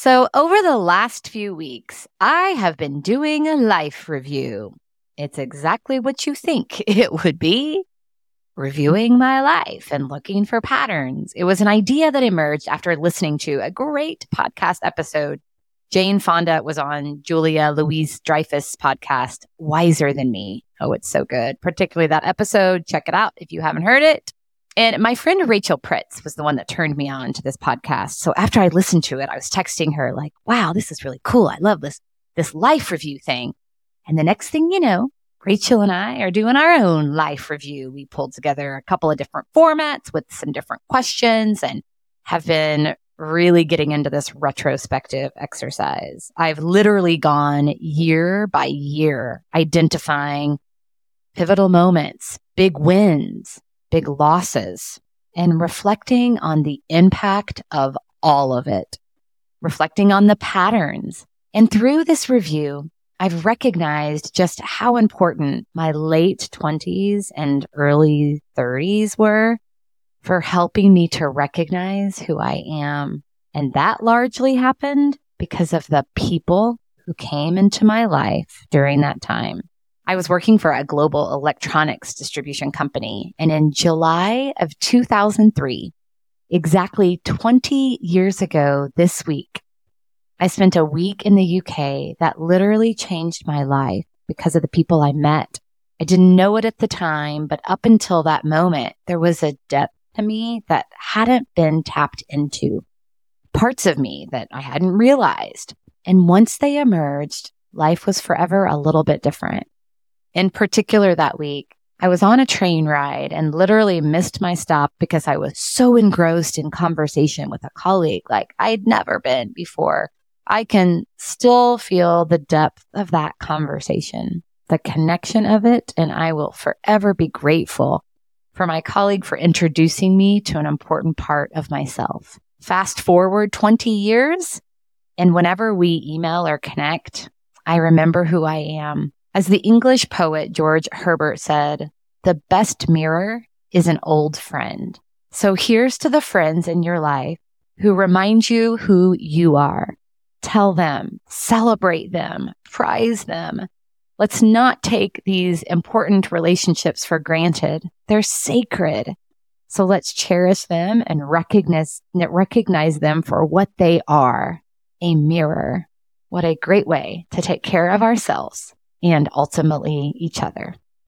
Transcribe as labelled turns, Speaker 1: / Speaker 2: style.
Speaker 1: So, over the last few weeks, I have been doing a life review. It's exactly what you think it would be reviewing my life and looking for patterns. It was an idea that emerged after listening to a great podcast episode. Jane Fonda was on Julia Louis-Dreyfus podcast, Wiser Than Me. Oh, it's so good. Particularly that episode. Check it out if you haven't heard it. And my friend Rachel Pritz was the one that turned me on to this podcast. So after I listened to it, I was texting her like, wow, this is really cool. I love this, this life review thing. And the next thing you know, Rachel and I are doing our own life review. We pulled together a couple of different formats with some different questions and have been really getting into this retrospective exercise. I've literally gone year by year identifying pivotal moments, big wins, big losses, and reflecting on the impact of all of it, reflecting on the patterns. And through this review, I've recognized just how important my late 20s and early 30s were for helping me to recognize who I am. And that largely happened because of the people who came into my life during that time. I was working for a global electronics distribution company. And in July of 2003, exactly 20 years ago this week, I spent a week in the UK that literally changed my life because of the people I met. I didn't know it at the time, but up until that moment, there was a depth to me that hadn't been tapped into. Parts of me that I hadn't realized. And once they emerged, life was forever a little bit different. In particular, that week, I was on a train ride and literally missed my stop because I was so engrossed in conversation with a colleague like I'd never been before. I can still feel the depth of that conversation, the connection of it, and I will forever be grateful for my colleague for introducing me to an important part of myself. Fast forward 20 years, and whenever we email or connect, I remember who I am. As the English poet George Herbert said, the best mirror is an old friend. So here's to the friends in your life who remind you who you are. Tell them, celebrate them, prize them. Let's not take these important relationships for granted. They're sacred. So let's cherish them and recognize, recognize them for what they are, a mirror. What a great way to take care of ourselves and ultimately each other.